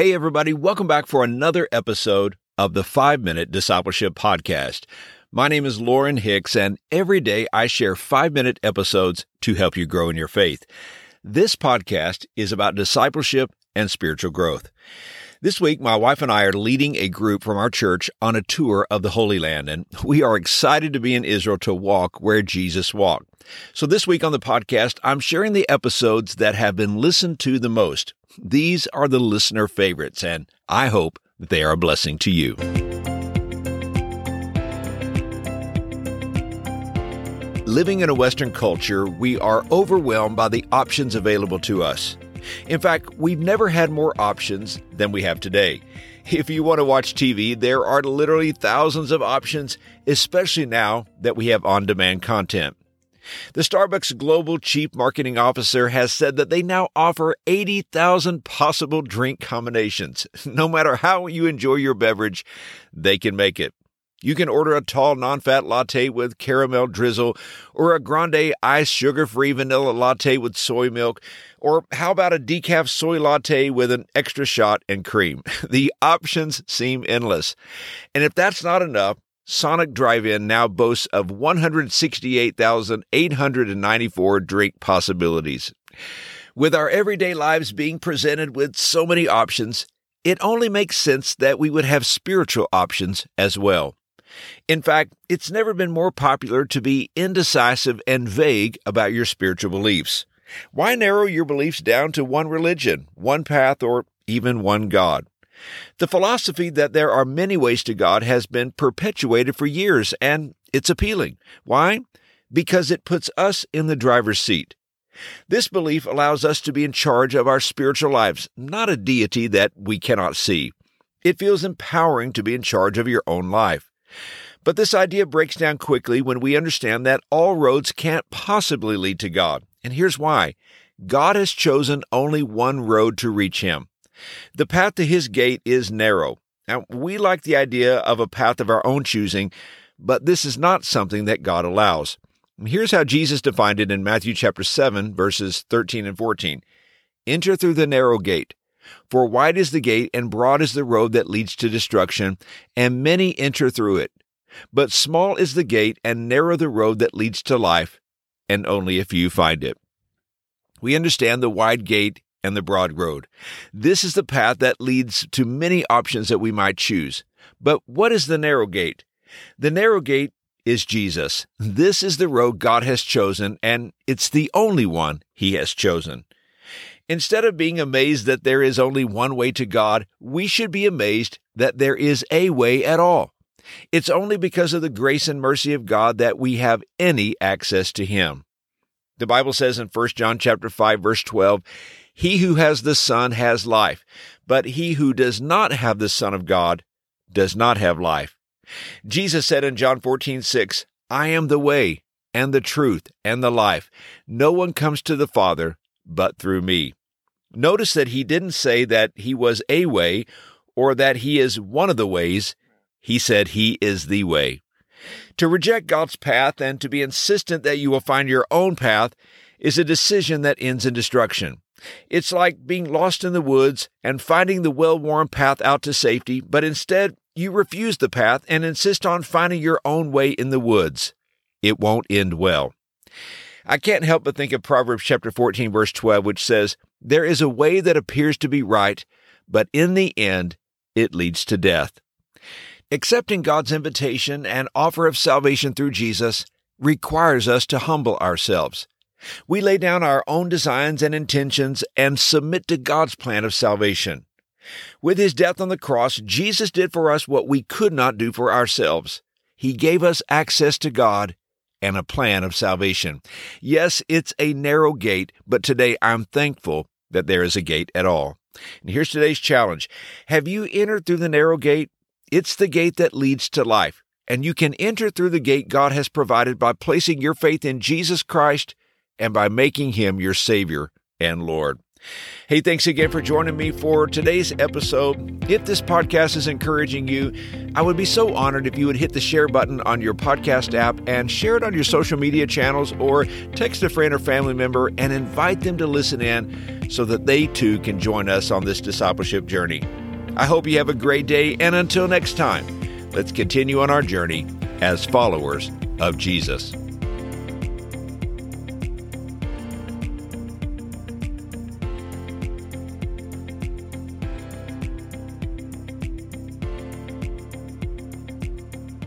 Hey, everybody, welcome back for another episode of the 5 Minute Discipleship Podcast. My name is Lauren Hicks, and every day I share 5 minute episodes to help you grow in your faith. This podcast is about discipleship and spiritual growth. This week, my wife and I are leading a group from our church on a tour of the Holy Land, and we are excited to be in Israel to walk where Jesus walked. So, this week on the podcast, I'm sharing the episodes that have been listened to the most. These are the listener favorites, and I hope they are a blessing to you. Living in a Western culture, we are overwhelmed by the options available to us. In fact, we've never had more options than we have today. If you want to watch TV, there are literally thousands of options, especially now that we have on demand content. The Starbucks Global Chief Marketing Officer has said that they now offer 80,000 possible drink combinations. No matter how you enjoy your beverage, they can make it. You can order a tall non fat latte with caramel drizzle, or a grande iced sugar free vanilla latte with soy milk, or how about a decaf soy latte with an extra shot and cream? The options seem endless. And if that's not enough, Sonic Drive-In now boasts of 168,894 drink possibilities. With our everyday lives being presented with so many options, it only makes sense that we would have spiritual options as well. In fact, it's never been more popular to be indecisive and vague about your spiritual beliefs. Why narrow your beliefs down to one religion, one path, or even one God? The philosophy that there are many ways to God has been perpetuated for years, and it's appealing. Why? Because it puts us in the driver's seat. This belief allows us to be in charge of our spiritual lives, not a deity that we cannot see. It feels empowering to be in charge of your own life. But this idea breaks down quickly when we understand that all roads can't possibly lead to God. And here's why God has chosen only one road to reach Him. The path to his gate is narrow. Now, we like the idea of a path of our own choosing, but this is not something that God allows. Here's how Jesus defined it in Matthew chapter 7 verses 13 and 14. Enter through the narrow gate. For wide is the gate and broad is the road that leads to destruction, and many enter through it. But small is the gate and narrow the road that leads to life, and only a few find it. We understand the wide gate and the broad road. This is the path that leads to many options that we might choose. But what is the narrow gate? The narrow gate is Jesus. This is the road God has chosen, and it's the only one He has chosen. Instead of being amazed that there is only one way to God, we should be amazed that there is a way at all. It's only because of the grace and mercy of God that we have any access to Him. The Bible says in 1 John chapter 5 verse 12, he who has the Son has life, but he who does not have the Son of God does not have life. Jesus said in John 14, 6, I am the way and the truth and the life. No one comes to the Father but through me. Notice that he didn't say that he was a way or that he is one of the ways. He said he is the way. To reject God's path and to be insistent that you will find your own path is a decision that ends in destruction. It's like being lost in the woods and finding the well worn path out to safety, but instead you refuse the path and insist on finding your own way in the woods. It won't end well. I can't help but think of Proverbs chapter 14 verse 12 which says, "There is a way that appears to be right, but in the end it leads to death." Accepting God's invitation and offer of salvation through Jesus requires us to humble ourselves. We lay down our own designs and intentions and submit to God's plan of salvation. With his death on the cross, Jesus did for us what we could not do for ourselves. He gave us access to God and a plan of salvation. Yes, it's a narrow gate, but today I'm thankful that there is a gate at all. And here's today's challenge. Have you entered through the narrow gate? It's the gate that leads to life, and you can enter through the gate God has provided by placing your faith in Jesus Christ and by making him your Savior and Lord. Hey, thanks again for joining me for today's episode. If this podcast is encouraging you, I would be so honored if you would hit the share button on your podcast app and share it on your social media channels or text a friend or family member and invite them to listen in so that they too can join us on this discipleship journey. I hope you have a great day, and until next time, let's continue on our journey as followers of Jesus.